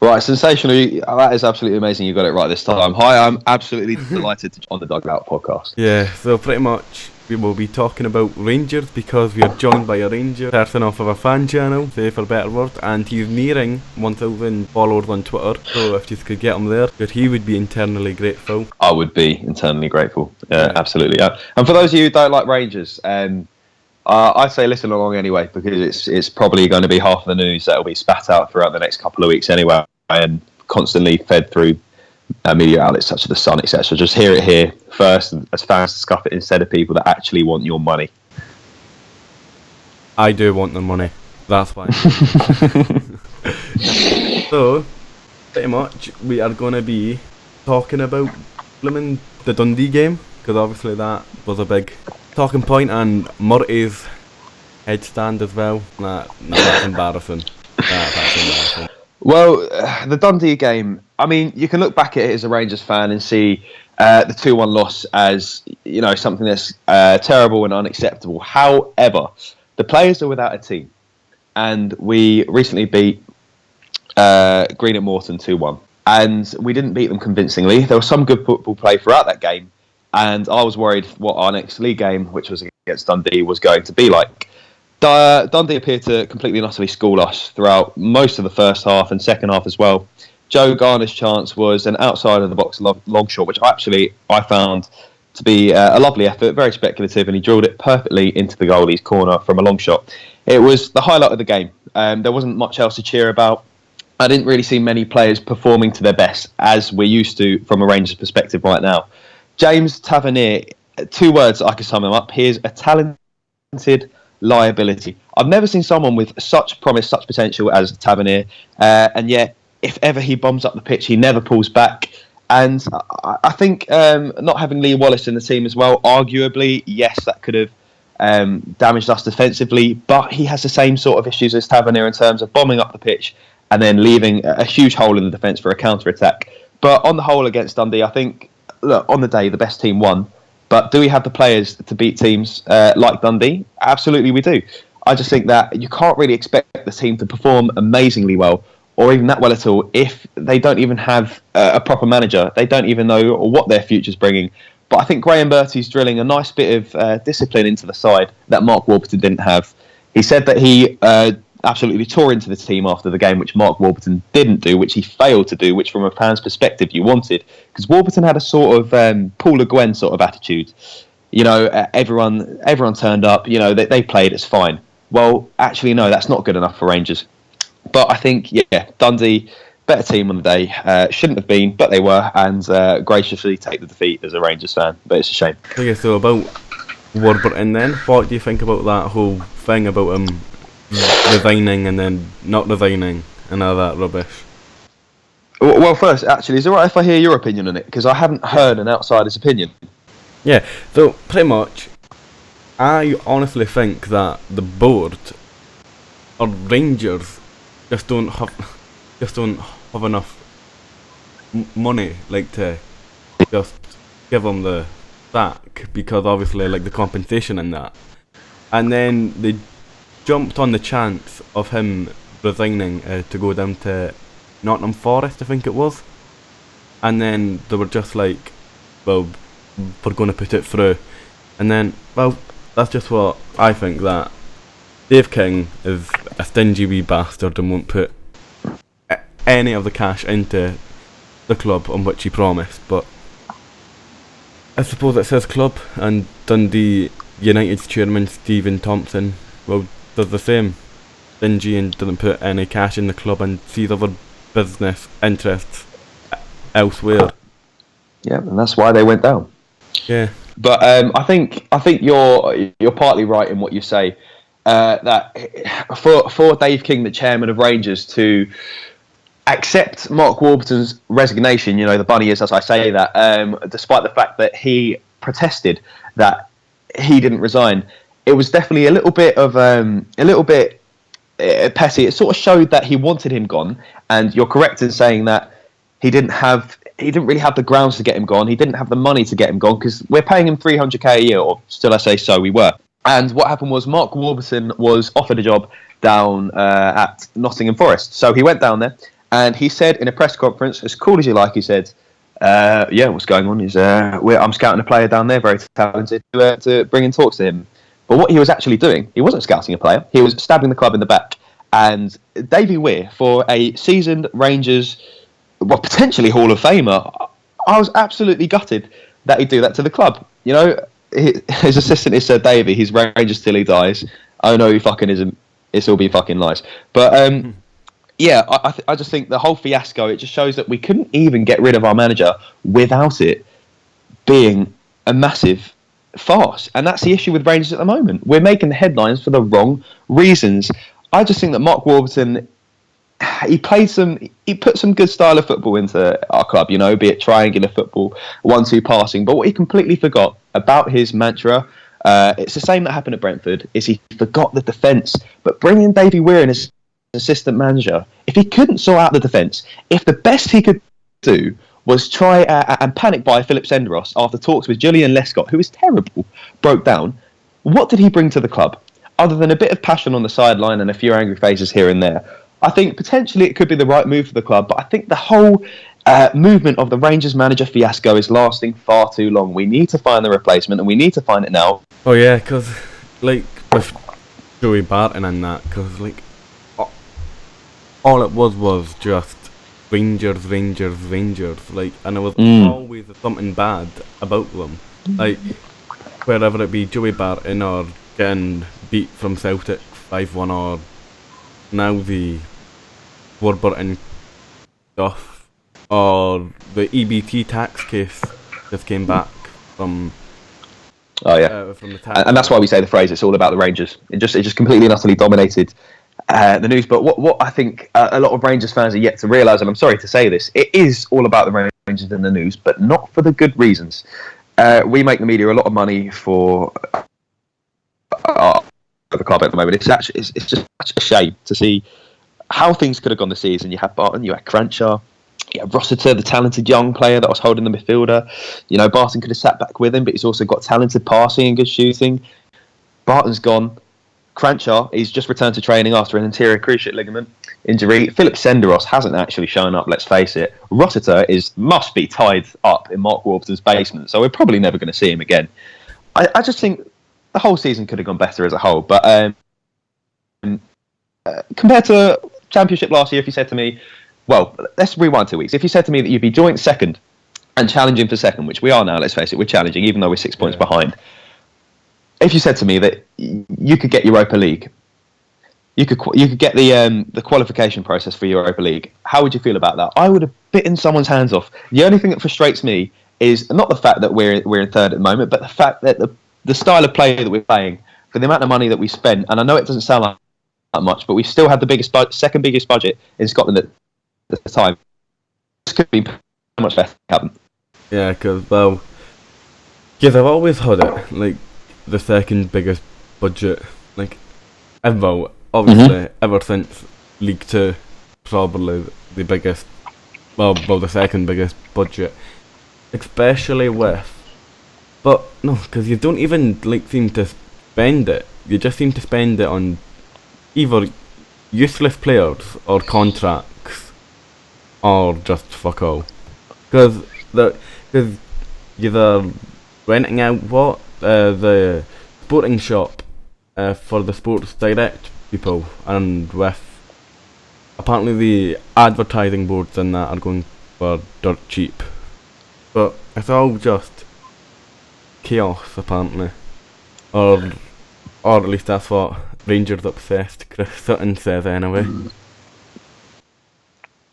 Right, sensational. That is absolutely amazing. You got it right this time. Hi, I'm absolutely delighted to on the Dugout podcast. Yeah, so pretty much we will be talking about Rangers because we are joined by a Ranger person off of a fan channel, say for a better word, and he's nearing 1,000 followers on Twitter. So if you could get him there, that he would be internally grateful. I would be internally grateful. Yeah, yeah. absolutely. Yeah. And for those of you who don't like Rangers, um, uh, I say listen along anyway because it's it's probably going to be half of the news that will be spat out throughout the next couple of weeks anyway, and constantly fed through uh, media outlets such as the Sun, etc. Just hear it here first, as fast as scuff it instead of people that actually want your money. I do want the money. That's fine. so, pretty much, we are going to be talking about the Dundee game because obviously that was a big talking point and Murty's headstand as well. Nah, nah that's embarrassing. Nah, that's embarrassing. Well, the Dundee game. I mean, you can look back at it as a Rangers fan and see uh, the two-one loss as you know something that's uh, terrible and unacceptable. However, the players are without a team, and we recently beat uh, Greenock Morton two-one, and we didn't beat them convincingly. There was some good football play throughout that game, and I was worried what our next league game, which was against Dundee, was going to be like. Dundee appeared to completely and utterly school us throughout most of the first half and second half as well. Joe Garner's chance was an outside of the box long, shot, which I actually I found to be uh, a lovely effort, very speculative, and he drilled it perfectly into the goalie's corner from a long shot. It was the highlight of the game. Um, there wasn't much else to cheer about. I didn't really see many players performing to their best as we're used to from a Rangers perspective right now. James Tavernier, two words I could sum him up. He is a talented liability. I've never seen someone with such promise, such potential as Tavernier, uh, and yet if ever he bombs up the pitch, he never pulls back. And I think um, not having Lee Wallace in the team as well, arguably, yes, that could have um, damaged us defensively. But he has the same sort of issues as Tavernier in terms of bombing up the pitch and then leaving a huge hole in the defence for a counter attack. But on the whole, against Dundee, I think look, on the day, the best team won. But do we have the players to beat teams uh, like Dundee? Absolutely, we do. I just think that you can't really expect the team to perform amazingly well or even that well at all if they don't even have a proper manager. They don't even know what their future's bringing. But I think Graeme Murty's drilling a nice bit of uh, discipline into the side that Mark Warburton didn't have. He said that he uh, absolutely tore into the team after the game, which Mark Warburton didn't do, which he failed to do, which from a fan's perspective you wanted, because Warburton had a sort of um, Guen sort of attitude. You know, everyone everyone turned up. You know, they, they played. It's fine. Well, actually, no, that's not good enough for Rangers. But I think, yeah, Dundee better team on the day. Uh, shouldn't have been, but they were, and uh, graciously take the defeat as a Rangers fan. But it's a shame. Okay, so about Warburton then, what do you think about that whole thing about him resigning and then not resigning and all that rubbish. Well, first, actually, is it right if I hear your opinion on it? Because I haven't heard an outsider's opinion. Yeah, so pretty much, I honestly think that the board or Rangers just don't have just don't have enough m- money like to just give them the sack because obviously like the compensation and that, and then they jumped on the chance of him resigning uh, to go down to Nottingham Forest, I think it was. And then they were just like, well, we're going to put it through. And then, well, that's just what I think that Dave King is a stingy wee bastard and won't put any of the cash into the club on which he promised. But I suppose it's says club, and Dundee United's chairman Stephen Thompson, well, does the same. Stingy and doesn't put any cash in the club and sees other business interests elsewhere. Yeah, and that's why they went down. Yeah. But um, I think I think you're you're partly right in what you say. Uh, that for for Dave King, the chairman of Rangers, to accept Mark Warburton's resignation, you know, the bunny is as I say that, um, despite the fact that he protested that he didn't resign it was definitely a little bit of um, a little bit uh, petty. It sort of showed that he wanted him gone, and you're correct in saying that he didn't have he didn't really have the grounds to get him gone. He didn't have the money to get him gone because we're paying him 300k a year, or still I say so, we were. And what happened was Mark Warburton was offered a job down uh, at Nottingham Forest, so he went down there And he said in a press conference, as cool as you like, he said, uh, "Yeah, what's going on is uh, I'm scouting a player down there, very talented, to, uh, to bring in talks to him." But what he was actually doing, he wasn't scouting a player; he was stabbing the club in the back. And Davy Weir, for a seasoned Rangers, well, potentially Hall of Famer, I was absolutely gutted that he'd do that to the club. You know, his assistant is Sir Davy. He's Rangers till he dies. Oh no, he fucking isn't. It's all be fucking lies. But um, yeah, I, I, th- I just think the whole fiasco. It just shows that we couldn't even get rid of our manager without it being a massive farce. And that's the issue with Rangers at the moment. We're making the headlines for the wrong reasons. I just think that Mark Warburton, he played some, he put some good style of football into our club. You know, be it triangular football, one-two passing. But what he completely forgot about his mantra. Uh, it's the same that happened at Brentford. Is he forgot the defence, but bringing Davy Weir in as assistant manager, if he couldn't sort out the defence, if the best he could do was try uh, and panic buy Philip Senderos after talks with Joleon Lescott, who was terrible, broke down, what did he bring to the club? Other than a bit of passion on the sideline and a few angry faces here and there, I think potentially it could be the right move for the club, but I think the whole uh, movement of the Rangers manager fiasco is lasting far too long. We need to find the replacement, and we need to find it now. Oh yeah, because like with Joey Barton and that, because like all it was was just Rangers, Rangers, Rangers, like, and there was Mm. always something bad about them, like wherever it be Joey Barton or getting beat from Celtic five one or now the Warburton stuff or the EBT tax case just came back from Oh yeah. uh, from the tax and, and that's why we say the phrase "it's all about the Rangers." It just it just completely and utterly dominated uh, the news. But what what I think uh, a lot of Rangers fans are yet to realise, and I'm sorry to say this, it is all about the Rangers in the news, but not for the good reasons. Uh, we make the media a lot of money for uh, the club at the moment. It's actually it's, it's just such a shame to see how things could have gone this season. You had Barton, you had Kranjcar. You had Rossiter, the talented young player that was holding the midfielder. You know, Barton could have sat back with him, but he's also got talented passing and good shooting. Barton's gone. Kranjcar, he's just returned to training after an anterior cruciate ligament injury. Philip Senderos hasn't actually shown up, let's face it. Rossiter is must be tied up in Mark Warburton's basement, so we're probably never going to see him again. I, I just think the whole season could have gone better as a whole, but um, uh, compared to Championship last year, if you said to me, well, let's rewind two weeks. If you said to me that you'd be joint second and challenging for second, which we are now, let's face it, we're challenging, even though we're six points Yeah. behind. If you said to me that you could get Europa League, you could you could get the um, the qualification process for Europa League. How would you feel about that? I would have bitten someone's hands off. The only thing that frustrates me is not the fact that we're we're in third at the moment, but the fact that the the style of play that we're playing for the amount of money that we spend, And I know it doesn't sound like that much, but we still had the biggest, bu- second biggest budget in Scotland at the time. This could be much better. Haven't. Yeah, because, well, because I've always had it, like, the second biggest budget, like, ever, mm-hmm. obviously, ever since League 2, probably the biggest, well, well, the second biggest budget, especially with, but, no, because you don't even, like, seem to spend it, you just seem to spend it on either useless players or contracts, or just fuck all. Because the because you're renting out what uh, the sporting shop uh, for the Sports Direct people, and with apparently the advertising boards and that are going for dirt cheap, but it's all just chaos apparently, or or at least that's what Rangers obsessed Chris Sutton says anyway.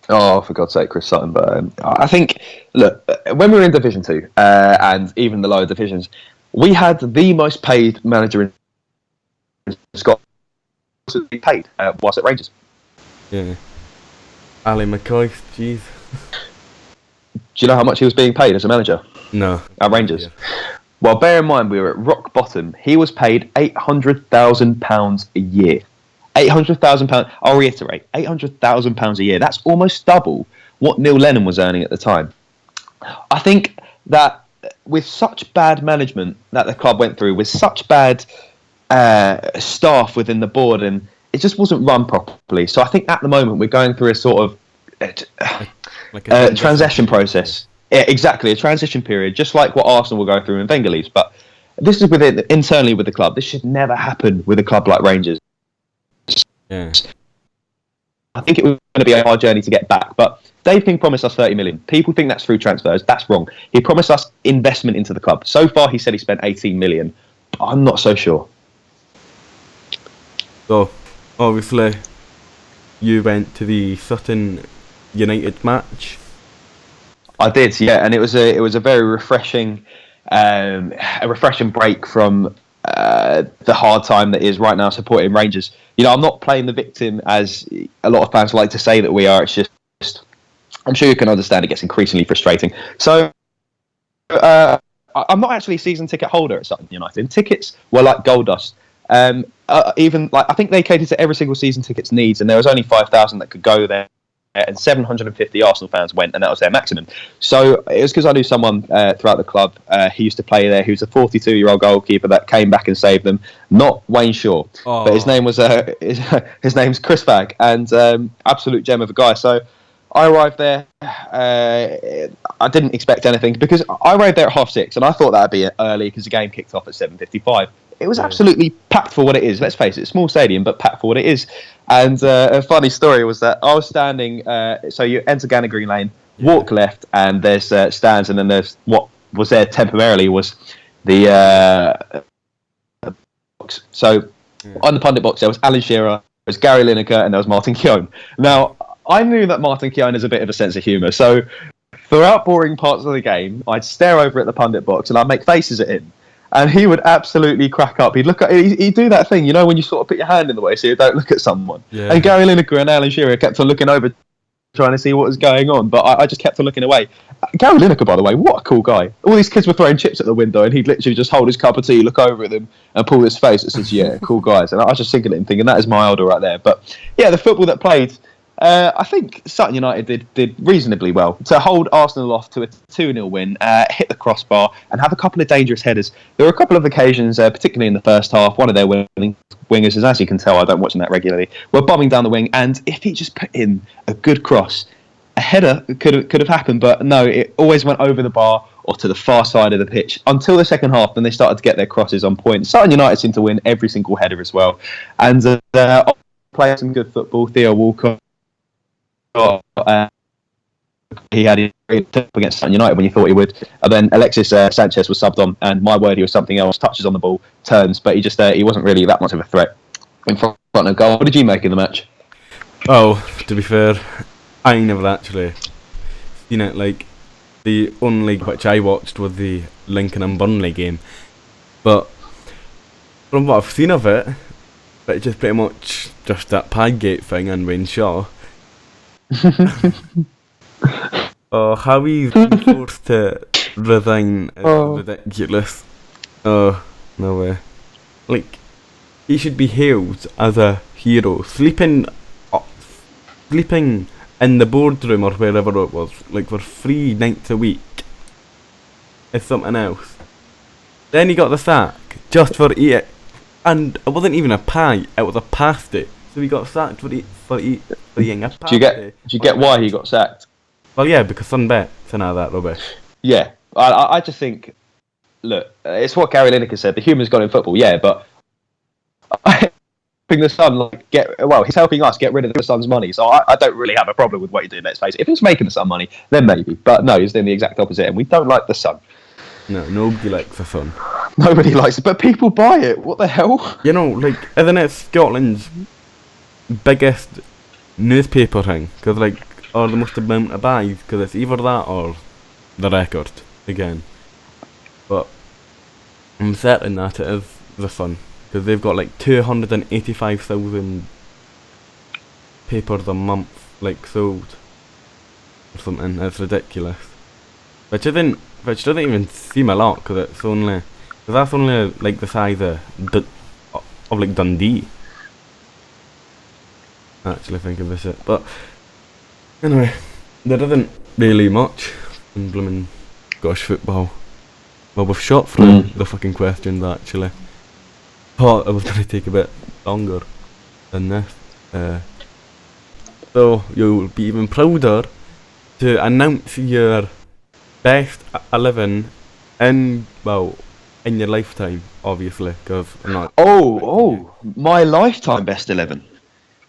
Oh, for God's sake, Chris Sutton. But um, I think, look, when we were in Division Two uh, and even the lower divisions, we had the most paid manager in Scotland. Paid uh, whilst at Rangers. Yeah. Ally McCoist, jeez. Do you know how much he was being paid as a manager No. at Rangers? Yeah. Well, bear in mind we were at rock bottom. He was paid eight hundred thousand pounds a year. Eight hundred thousand pounds. I'll reiterate, eight hundred thousand pounds a year. That's almost double what Neil Lennon was earning at the time. I think that with such bad management that the club went through, with such bad uh, staff within the board, and it just wasn't run properly. So I think at the moment we're going through a sort of it- Like a uh, transition transition process. Yeah, exactly, a transition period, just like what Arsenal will go through in Wenger leaves. But this is within internally with the club. This should never happen with a club like Rangers. Yeah. I think it was going to be a hard journey to get back. But Dave King promised us 30 million. People think that's through transfers. That's wrong. He promised us investment into the club. So far, he said he spent 18 million. But I'm not so sure. So, obviously, you went to the Sutton United match. I did, yeah, and it was a it was a very refreshing, um, a refreshing break from uh, the hard time that is right now supporting Rangers. You know, I'm not playing the victim as a lot of fans like to say that we are. It's just, I'm sure you can understand it gets increasingly frustrating. So, uh, I'm not actually a season ticket holder at Sutton United. Tickets were like gold dust. Um, uh, even like I think they catered to every single season tickets needs, and there was only five thousand that could go there and 750 Arsenal fans went, and that was their maximum. So it was because I knew someone uh, throughout the club uh, who used to play there, who's a 42 year old goalkeeper that came back and saved them. Not Wayne Shaw, but his Oh. name was uh, his, his name's Chris Fag, and um, absolute gem of a guy. So I arrived there. Uh, I didn't expect anything because I arrived there at half six, and I thought that'd be early because the game kicked off at 7:55. It was absolutely packed for what it is. Let's face it, small stadium, but packed for what it is. And uh, a funny story was that I was standing. Uh, so you enter Gander Green Lane, walk left, and there's uh, stands, and then there's what was there temporarily was the uh, box. So Yeah. on the pundit box there was Alan Shearer, there was Gary Lineker, and there was Martin Keown. Now I knew that Martin Keown has a bit of a sense of humour, so throughout boring parts of the game, I'd stare over at the pundit box and I'd make faces at him. And he would absolutely crack up. He'd look at, he'd he'd do that thing, you know, when you sort of put your hand in the way so you don't look at someone. Yeah. And Gary Lineker and Alan Shearer kept on looking over, trying to see what was going on. But I, I just kept on looking away. Gary Lineker, by the way, what a cool guy. All these kids were throwing chips at the window, and he'd literally just hold his cup of tea, look over at them, and pull his face. It says, "Yeah, cool guys." And I was just thinking at him, thinking that is my idol right there. But yeah, the football that played. Uh, I think Sutton United did, did reasonably well to hold Arsenal off to a 2 0 win, uh, hit the crossbar, and have a couple of dangerous headers. There were a couple of occasions, uh, particularly in the first half, one of their winning wingers, as as you can tell, I don't watch them that regularly, were bombing down the wing. And if he just put in a good cross, a header could have, could have happened, but no, it always went over the bar or to the far side of the pitch until the second half. Then they started to get their crosses on point. Sutton United seemed to win every single header as well, and uh, uh, some good football. Theo Walcott, he had his up against Sutton United when you thought he would, and then Alexis uh, Sanchez was subbed on, and my word, he was something else. Touches on the ball, turns, but he just uh, he wasn't really that much of a threat in front of goal. What did you make of the match? Well, to be fair, I never actually seen it. Like the only which I watched was the Lincoln and Burnley game, but from what I've seen of it, it's just pretty much just that Padgate thing and Wayne Shaw. Uh, oh, how he's been forced to resign is Oh. ridiculous. Oh, no way. Like, he should be hailed as a hero. Sleeping, uh, sleeping in the boardroom or wherever it was, like for three nights a week, is something else. Then he got the sack just for eating, and it wasn't even a pie; it was a pasty. So he got sacked for eat for, for eating a. Do you get do you get why he got sacked? Well, yeah, because some bets and all that rubbish. Yeah, I, I just think, look, uh, it's what Gary Lineker said. The human's gone in football, yeah, but I think the Sun like get well, he's helping us get rid of the Sun's money, so I, I don't really have a problem with what he's doing. Let's face it. If he's making the Sun money, then maybe, but no, he's doing the exact opposite, and we don't like the Sun. No, nobody likes the sun. Nobody likes it, but people buy it. What the hell? You know, like, isn't it Scotland's biggest newspaper thing? Because, like, or the most amount of buys, because it's either that or the record again. But I'm certain that it is the Sun, because they've got like 285,000 papers a month, like, sold. Or something, it's ridiculous. Which isn't, which doesn't even seem a lot, because it's only, because that's only like the size of, of like Dundee. Actually, think of this shit. But anyway, there isn't really much in blooming Scottish football. Well, we've shot through Mm. the fucking questions actually. Thought it was going to take a bit longer than this. Uh, So you'll be even prouder to announce your best e- eleven in well in your lifetime, obviously, because not. Oh, oh, my lifetime best eleven.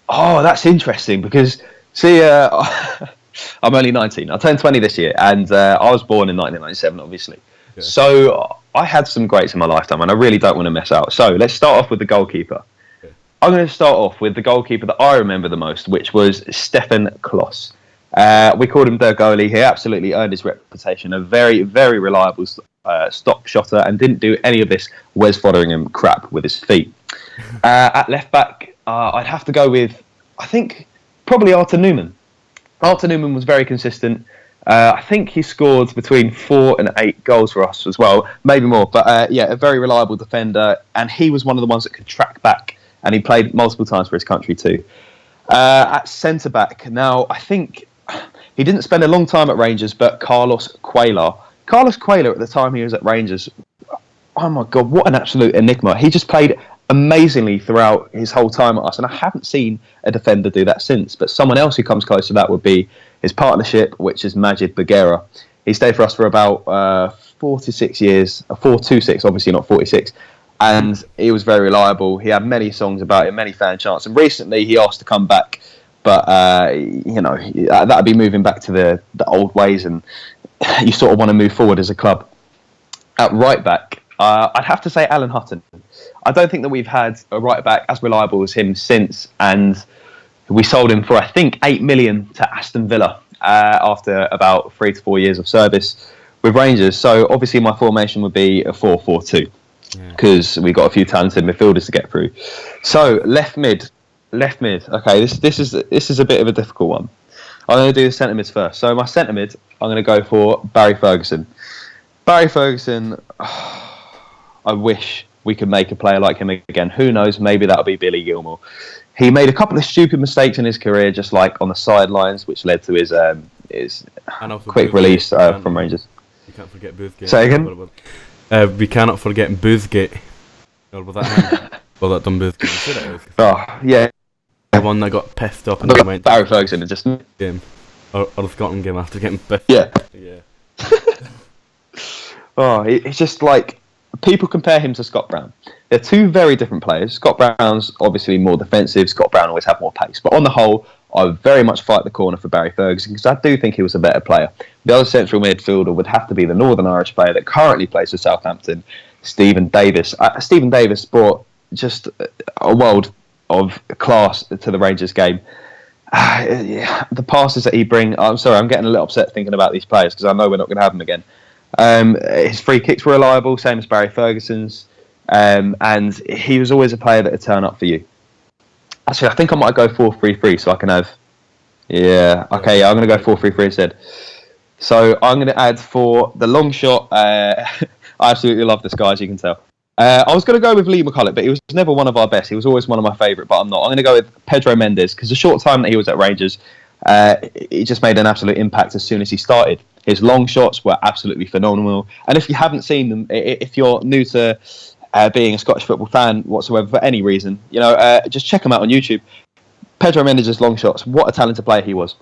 Oh, that's interesting because see, uh, I'm only 19. I turned 20 this year, and uh, I was born in 1997, obviously. Yeah. So I had some greats in my lifetime, and I really don't want to mess out. So let's start off with the goalkeeper. Okay. I'm going to start off with the goalkeeper that I remember the most, which was Stefan Klos. Uh, we called him the goalie. He absolutely earned his reputation. A very, very reliable uh, stop shotter and didn't do any of this Wes Foderingham crap with his feet. Uh, at left back, uh, I'd have to go with, I think, probably Arthur Numan. Arthur Numan was very consistent. Uh, I think he scored between four and eight goals for us as well, maybe more. But uh, yeah, a very reliable defender, and he was one of the ones that could track back, and he played multiple times for his country too. Uh, at centre back, now I think he didn't spend a long time at Rangers, but Carlos Cuellar. Carlos Cuellar at the time he was at Rangers, oh my god, what an absolute enigma! He just played amazingly throughout his whole time at us, and I haven't seen a defender do that since. But someone else who comes close to that would be his partnership, which is Madjid Bougherra. He stayed for us for about uh, 46 years, uh, 426, obviously not 46. And he was very reliable. He had many songs about him, many fan chants. And recently he asked to come back, but uh, you know that would be moving back to the, the old ways, and you sort of want to move forward as a club. At right back, uh, I'd have to say Alan Hutton. I don't think that we've had a right back as reliable as him since, and we sold him for I think eight million to Aston Villa uh, after about three to four years of service with Rangers. So obviously my formation would be a four-four-two Yeah. because we got a few talented midfielders to get through. So left mid, left mid. Okay, this this is this is a bit of a difficult one. I'm going to do the centre mids first. So my centre mid, I'm going to go for Barry Ferguson. Barry Ferguson. I wish we could make a player like him again. Who knows? Maybe that'll be Billy Gilmour. He made a couple of stupid mistakes in his career, just like on the sidelines, which led to his um, his quick Boozegate, release uh, from? Rangers. You can't forget Boozegate. Say again? Uh, we cannot forget Boozegate. Or was that well, that done Boozegate. Sure. Oh yeah, The one that got pissed off and then went Barry Ferguson. And just game. Or, or the Scotland game after getting pissed. yeah. Yeah. Oh, it's just like people compare him to Scott Brown. They're two very different players. Scott Brown's obviously more defensive. Scott Brown always had more pace, but on the whole, I very much fight the corner for Barry Ferguson because I do think he was a better player. The other central midfielder would have to be the Northern Irish player that currently plays for Southampton, Stephen Davis. Uh, Stephen Davis brought just a world of class to the Rangers game. Ah, yeah, the passes that he bring. I'm sorry, I'm getting a little upset thinking about these players because I know we're not going to have them again. Um, his free kicks were reliable, same as Barry Ferguson's, um, and he was always a player that would turn up for you. Actually, I think I might go four three three so I can have. Yeah, okay, yeah, I'm going to go four three three instead. So I'm going to add for the long shot. Uh, I absolutely love this guy, as you can tell. Uh, I was going to go with Lee McCulloch, but he was never one of our best. He was always one of my favourite, but I'm not. I'm going to go with Pedro Mendes because the short time that he was at Rangers, uh, he just made an absolute impact as soon as he started. His long shots were absolutely phenomenal. And if you haven't seen them, if you're new to uh, being a Scottish football fan whatsoever for any reason, you know, uh, just check him out on YouTube. Pedro Mendes' long shots. What a talented player he was.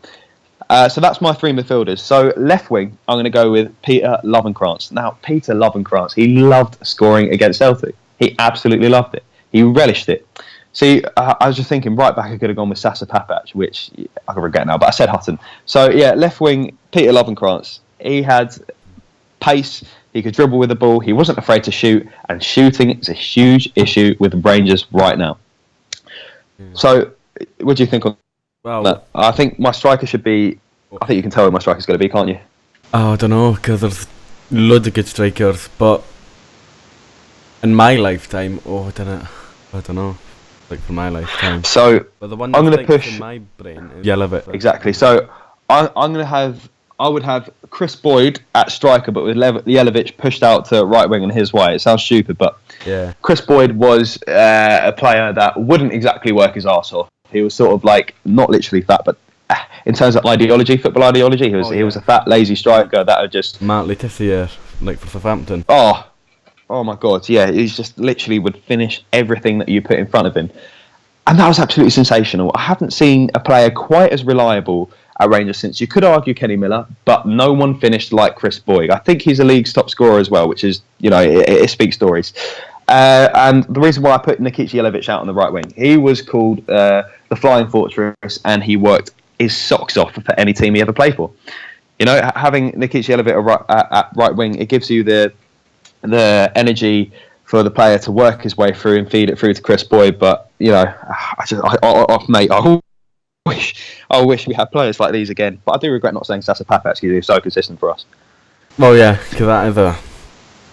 Uh, so that's my three midfielders. So left wing, I'm going to go with Peter Lovenkrands. Now, Peter Lovenkrands, he loved scoring against Celtic. He absolutely loved it. He relished it. See, uh, I was just thinking, right back, I could have gone with Sasa Papac, which I can regret now, but I said Hutton. So yeah, left wing, Peter Lovenkrands. He had pace. He could dribble with the ball. He wasn't afraid to shoot, and shooting is a huge issue with Rangers right now. So, what do you think on Well, that? I think my striker should be. I think you can tell who my striker's going to be, can't you? oh, I don't know, because there's loads of good strikers, but in my lifetime, oh, I don't know. I don't know. Like for my lifetime. So But the one I'm gonna push- in my brain is Yelovit. exactly. So I, I'm going to have. I would have Kris Boyd at striker, but with Lev- Jelavic pushed out to right wing and his way. It sounds stupid, but Yeah. Kris Boyd was uh, a player that wouldn't exactly work his arse off. He was sort of like not literally fat, but uh, in terms of ideology, football ideology, he was Oh, he was a fat, lazy striker that would just Matt Le Tissier, like for Southampton. oh, oh my god, yeah, he just literally would finish everything that you put in front of him. and that was absolutely sensational. I haven't seen a player quite as reliable at Rangers since. You could argue Kenny Miller, but no one finished like Kris Boyd. I think he's a league's top scorer as well, which is you know it, it speaks stories. Uh, and the reason why I put Nikica Jelavic out on the right wing, he was called uh, the Flying Fortress, and he worked his socks off for any team he ever played for. You know, having Nikica Jelavic right, at, at right wing, it gives you the the energy for the player to work his way through and feed it through to Kris Boyd. But you know, I just, I, I, I, mate, I wish, I wish we had players like these again. But I do regret not saying Sasa Papac actually is so consistent for us. Well, yeah, because that is a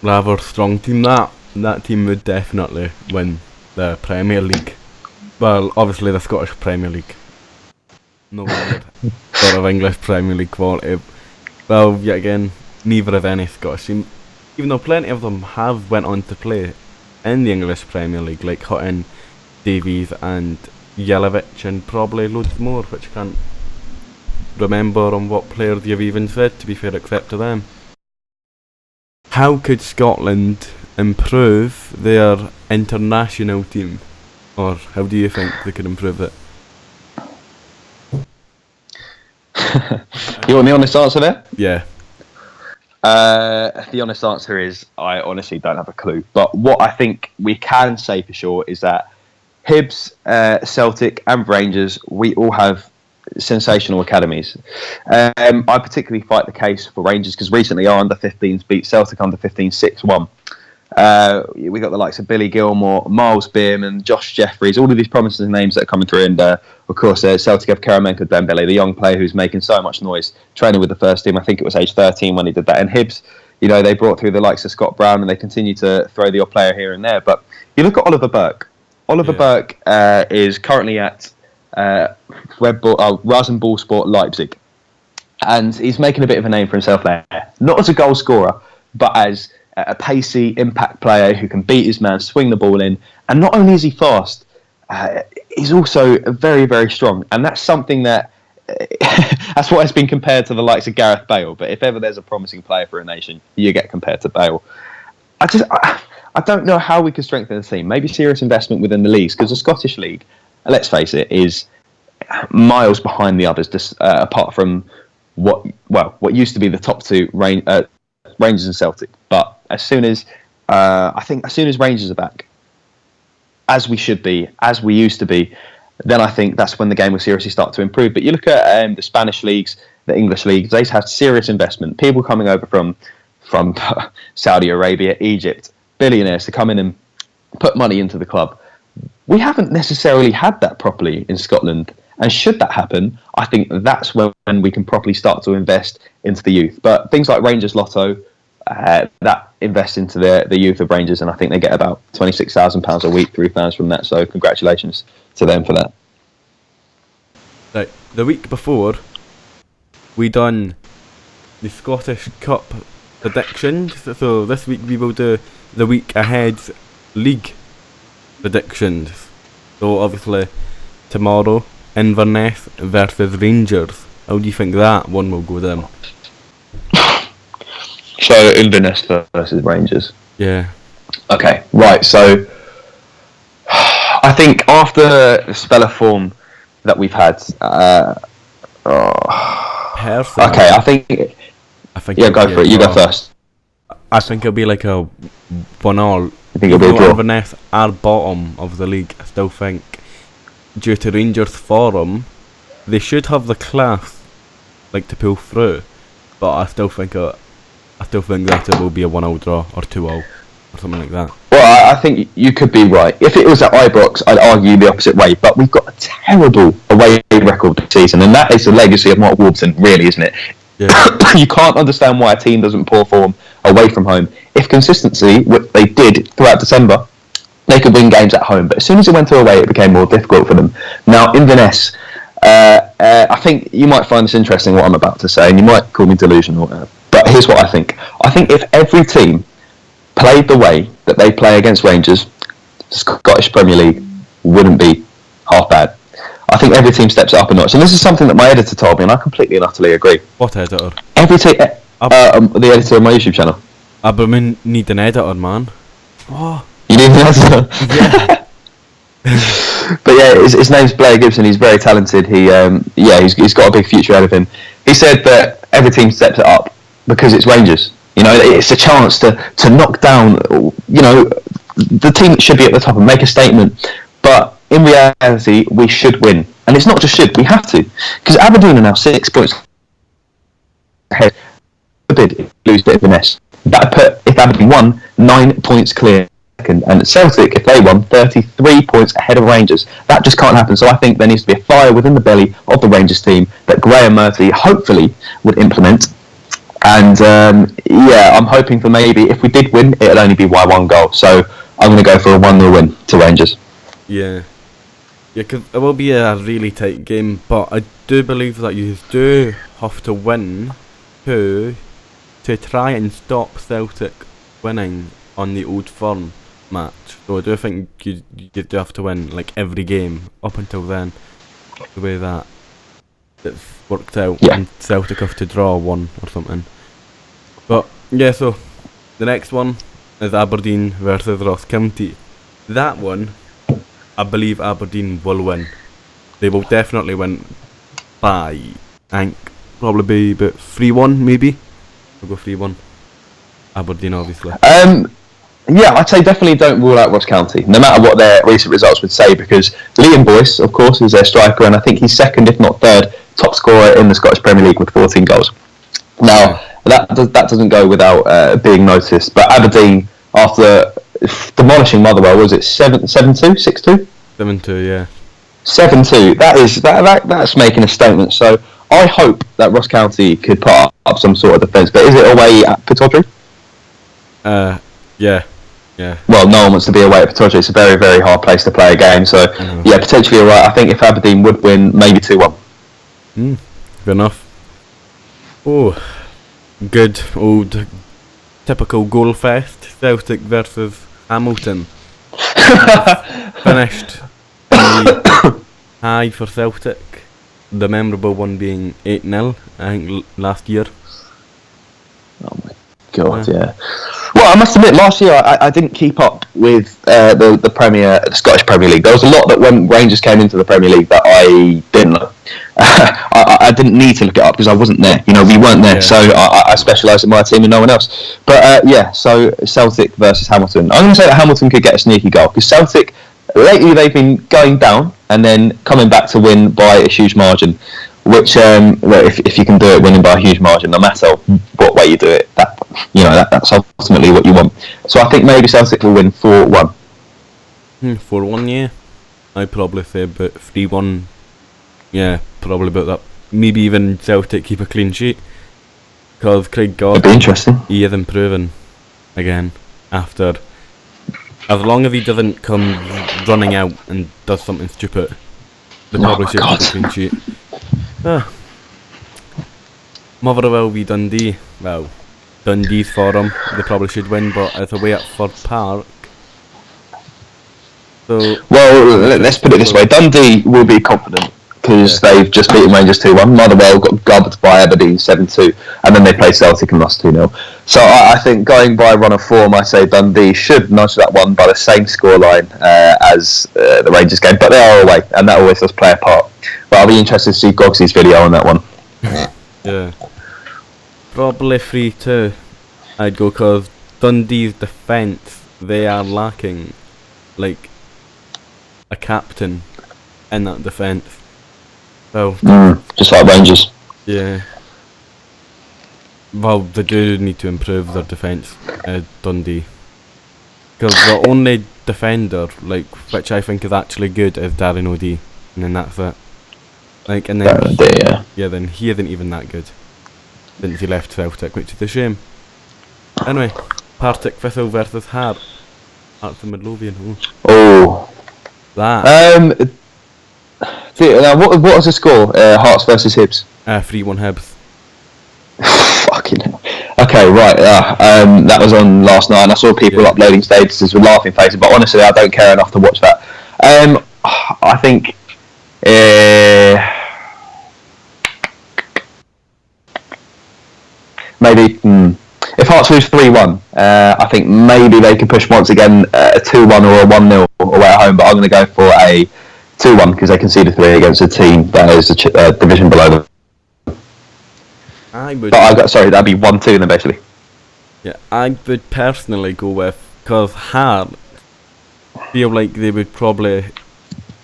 rather strong team. That that team would definitely win the Premier League. Well, obviously the Scottish Premier League. No sort of English Premier League quality. Well, yet again, neither of any Scottish team even though plenty of them have went on to play in the English Premier League, like Hutton, Davies, and Jelavic, and probably loads more, which I can't remember on what players you've even said, to be fair, except to them. How could Scotland improve their international team? Or how do you think they could improve it? you want the honest answer there? Yeah. Uh, the honest answer is I honestly don't have a clue. But what I think we can say for sure is that Hibs, uh, Celtic, and Rangers, we all have sensational academies. Um, I particularly fight the case for Rangers because recently our under 15s beat Celtic under 15 6 1. Uh, we got the likes of Billy Gilmour, Myles Beerman, Josh Jeffries, all of these promising names that are coming through. And uh, of course, uh, Celtic have Karamoko Dembele, the young player who's making so much noise, training with the first team. I think it was age 13 when he did that. And Hibs, you know, they brought through the likes of Scott Brown and they continue to throw the odd player here and there. But you look at Oliver Burke. Oliver yeah. Burke uh, is currently at uh, Red Bull, uh, Rasenballsport Leipzig. And he's making a bit of a name for himself there. Not as a goal scorer, but as a pacey impact player who can beat his man, swing the ball in, and not only is he fast, uh, he's also very very strong, and that's something that. that's what has been compared to the likes of Gareth Bale. But if ever there's a promising player for a nation, you get compared to Bale. I just, I, I don't know how we could strengthen the team. Maybe serious investment within the leagues because the Scottish league, let's face it, is miles behind the others. Just uh, apart from what, well, what used to be the top two rain, uh, Rangers and Celtic. But as soon as uh, I think as soon as Rangers are back, as we should be, as we used to be, then I think that's when the game will seriously start to improve. But you look at um, the Spanish leagues, the English leagues; they have serious investment. People coming over from from Saudi Arabia, Egypt, billionaires to come in and put money into the club. We haven't necessarily had that properly in Scotland. And should that happen, I think that's when we can properly start to invest into the youth. But things like Rangers Lotto, uh, that invest into the the youth of Rangers, and I think they get about twenty six thousand pounds a week through fans from that. So congratulations to them for that. The week before, we done the Scottish Cup predictions. So this week we will do the week ahead league predictions. So obviously tomorrow Inverness versus Rangers. How do you think that one will go down? So Inverness versus Rangers. Yeah. Okay. Right. So I think after the spell of form that we've had. Uh, oh, okay. I think. I think. Yeah. Go for it. You go first. I think it'll be like a one all. I think it'll be a draw. Inverness are bottom of the league. I still think due to Rangers' form, they should have the class like to pull through. But I still think it, I still think that it will be a one-all draw or two-all or something like that. Well, I think you could be right. If it was at Ibrox, I'd argue the opposite way. But we've got a terrible away record this season, and that is the legacy of Mark Warburton, really, isn't it? Yeah. you can't understand why a team doesn't pour form away from home. If consistency, what they did throughout December, they could win games at home. But as soon as it went to away, it became more difficult for them. Now, Inverness, uh, uh, I think you might find this interesting what I'm about to say, and you might call me delusional. Uh, but here's what I think. I think if every team played the way that they play against Rangers, the Scottish Premier League wouldn't be half bad. I think every team steps up a notch, and this is something that my editor told me, and I completely and utterly agree. What editor? Every team, uh, um, the editor of my YouTube channel. We need an editor, man. Oh. You editor. Yeah. but yeah, his, his name's Blair Gibson. He's very talented. He, um, yeah, he's, he's got a big future ahead of him. He said that every team steps it up because it's Rangers. You know, it's a chance to, to knock down, you know, the team that should be at the top and make a statement. But in reality, we should win. And it's not just should, we have to. Because Aberdeen are now six points ahead. Forbid lose a bit of finesse. That put, if Aberdeen won, nine points clear. Second. And Celtic, if they won, 33 points ahead of Rangers. That just can't happen. So I think there needs to be a fire within the belly of the Rangers team that Graeme Murty hopefully would implement and um, yeah, I'm hoping for maybe if we did win, it'll only be by one goal. So I'm going to go for a 1 0 win to Rangers. Yeah. Yeah, it will be a really tight game, but I do believe that you do have to win to, to try and stop Celtic winning on the Old Firm match. So I do think you, you do have to win like every game up until then. The way that it's worked out, Yeah. and Celtic have to draw one or something. But yeah, so the next one is Aberdeen versus Ross County. That one, I believe Aberdeen will win. They will definitely win by, I think, probably be about 3 1 maybe. We'll go 3 1. Aberdeen, obviously. Um, yeah, I'd say definitely don't rule out Ross County, no matter what their recent results would say, because Liam Boyce, of course, is their striker, and I think he's second, if not third, top scorer in the Scottish Premier League with 14 goals. Now, that does, that doesn't go without uh, being noticed, but Aberdeen, after demolishing Motherwell, was it 7 7 2, 6 2? 7 2, yeah. Seven two. That is that, that that's making a statement. So I hope that Ross County could put up some sort of defence. But is it away at Pittodrie? Uh, yeah. Yeah. Well, no one wants to be away at Pittodrie. It's a very very hard place to play a game. So know. yeah, potentially you're right. I think if Aberdeen would win, maybe two one. Mm, good enough. Oh, good old typical goal fest. Celtic versus Hamilton. Finished high for Celtic. The memorable one being 8 0, I think, l- last year. Oh my god, Yeah. yeah. Well, I must admit, last year I, I didn't keep up with uh, the the Premier, the Scottish Premier League. There was a lot that when Rangers came into the Premier League that I didn't know. I, I- didn't need to look it up because I wasn't there. You know, we weren't there, Yeah. so I, I specialised in my team and no one else. But uh, yeah, so Celtic versus Hamilton. I'm going to say that Hamilton could get a sneaky goal because Celtic lately they've been going down and then coming back to win by a huge margin. Which, um, well, if, if you can do it winning by a huge margin, no matter what way you do it, that you know that, that's ultimately what you want. So I think maybe Celtic will win four one. Hmm, 4 1, yeah. I'd probably say about 3 1. Yeah, probably about that. Maybe even Celtic keep a clean sheet. Because Craig It'd be interesting. he is improving again after as long as he doesn't come running out and does something stupid they Oh probably should keep a clean sheet ah. Motherwell v Dundee well Dundee's for them they probably should win but it's away at Fir Park so Well, let- let's put it this way: Dundee will be confident because they've just beaten Rangers two one. Motherwell got gubbed by Aberdeen seven two, and then they played Celtic and lost two 0 So I, I think going by run of form, I say Dundee should nudge that one by the same scoreline uh, as uh, the Rangers game, but they are away, and that always does play a part. But I'll be interested to see Gogsy's video on that one. yeah probably 3 2 I'd go cause Dundee's defence they are lacking like a captain in that defence well Just like Rangers. Yeah. Well, they do need to improve their defence, uh, Dundee. Because the only defender, like, which I think is actually good, is Darren O'Dea. And then that's it. Like, and then, Uh, they, yeah. yeah, then he isn't even that good. Since he left Celtic, which is a shame. Anyway, Partick Thistle versus Hart. Hearts and Midlothian. Ooh, Oh. that. Um. see, Now, what what was the score? Uh, Hearts versus Hibs. Uh, 3 1 Hibs. Fucking hell. Okay, right. Uh, um, that was on last night, and I saw people Yeah. uploading statuses with laughing faces. But honestly, I don't care enough to watch that. Um, I think. Uh, Hmm, if Hearts lose three one, uh, I think maybe they can push once again uh, a two one or a one 0 away at home. But I'm going to go for a two one because they conceded three against a team that is a ch- uh, division below them. I would. But I got sorry, that'd be one two then basically. Yeah, I would personally go with because Heart feel like they would probably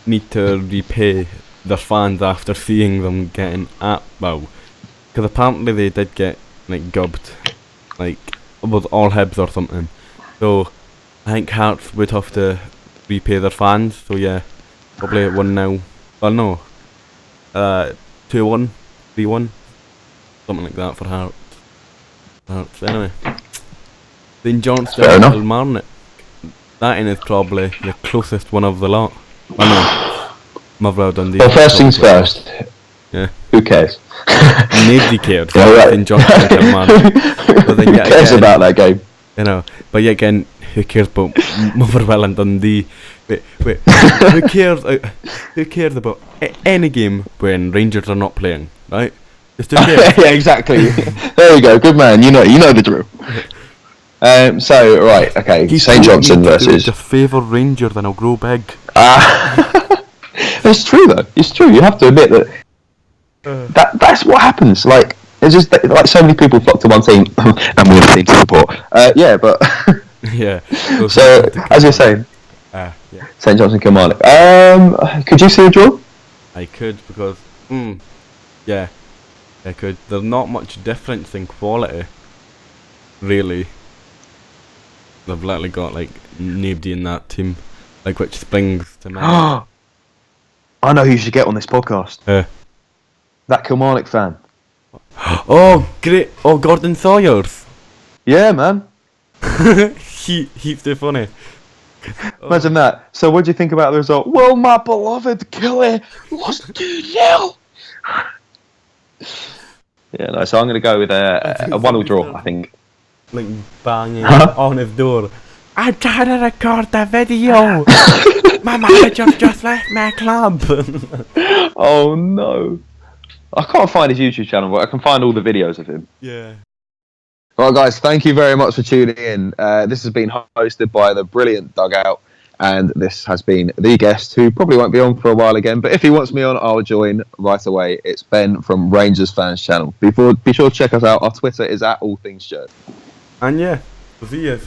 need to repay their fans after seeing them getting at well, because apparently they did get like gubbed, like with all Hibs or something. So I think Hearts would have to repay their fans. So yeah, probably one now. Well, no, uh, two one, three one, something like that for Hearts. Hearts anyway. St Johnstone. Kilmarnock. That in is probably the closest one of the lot. I know. Motherwell Dundee. Well, first things first. Yeah. Who cares? Nobody cared. Yeah, right. St Johnstone But then Who cares again- about that game? You know, but yet again, who cares about Motherwell and Dundee? Wait, wait, who cares? Uh, who cares about a- any game when Rangers are not playing, right? Just yeah, exactly. there you go. Good man. You know, you know the drill. Um, so right, okay. He St Johnstone to versus. Just favour Rangers and I'll grow big. Ah, it's true though. It's true. You have to admit that that that's what happens. Like it's just like so many people flock to one team, and we're the team to support. Uh, yeah, but yeah. so as you're saying, Ah, yeah. St Johnstone Kilmarnock. Um, could you see a draw? I could because, mm, yeah, I could. There's not much difference in quality, really. They've literally got like nobody in that team, like which springs to mind. I know who you should get on this podcast. Uh, That Kilmarnock fan. oh, great! Oh, Gordon Sawyers. Yeah, man. he he's too funny. Imagine that. So, what do you think about the result? Well, my beloved Killy lost 2 0. Yeah, no, so I'm going to go with a, a 1 0 draw, I think. Like banging Huh? on his door. I'm trying to record the video. my manager just left my club. Oh, no. I can't find his YouTube channel, but I can find all the videos of him. yeah. Right, guys, thank you very much for tuning in. Uh, this has been hosted by the brilliant Dugout, and this has been the guest who probably won't be on for a while again. But if he wants me on, I'll join right away. It's Ben from Rangers Fans Channel. Before, be sure to check us out. Our Twitter is at All Things Shirt. And yeah, we'll see you.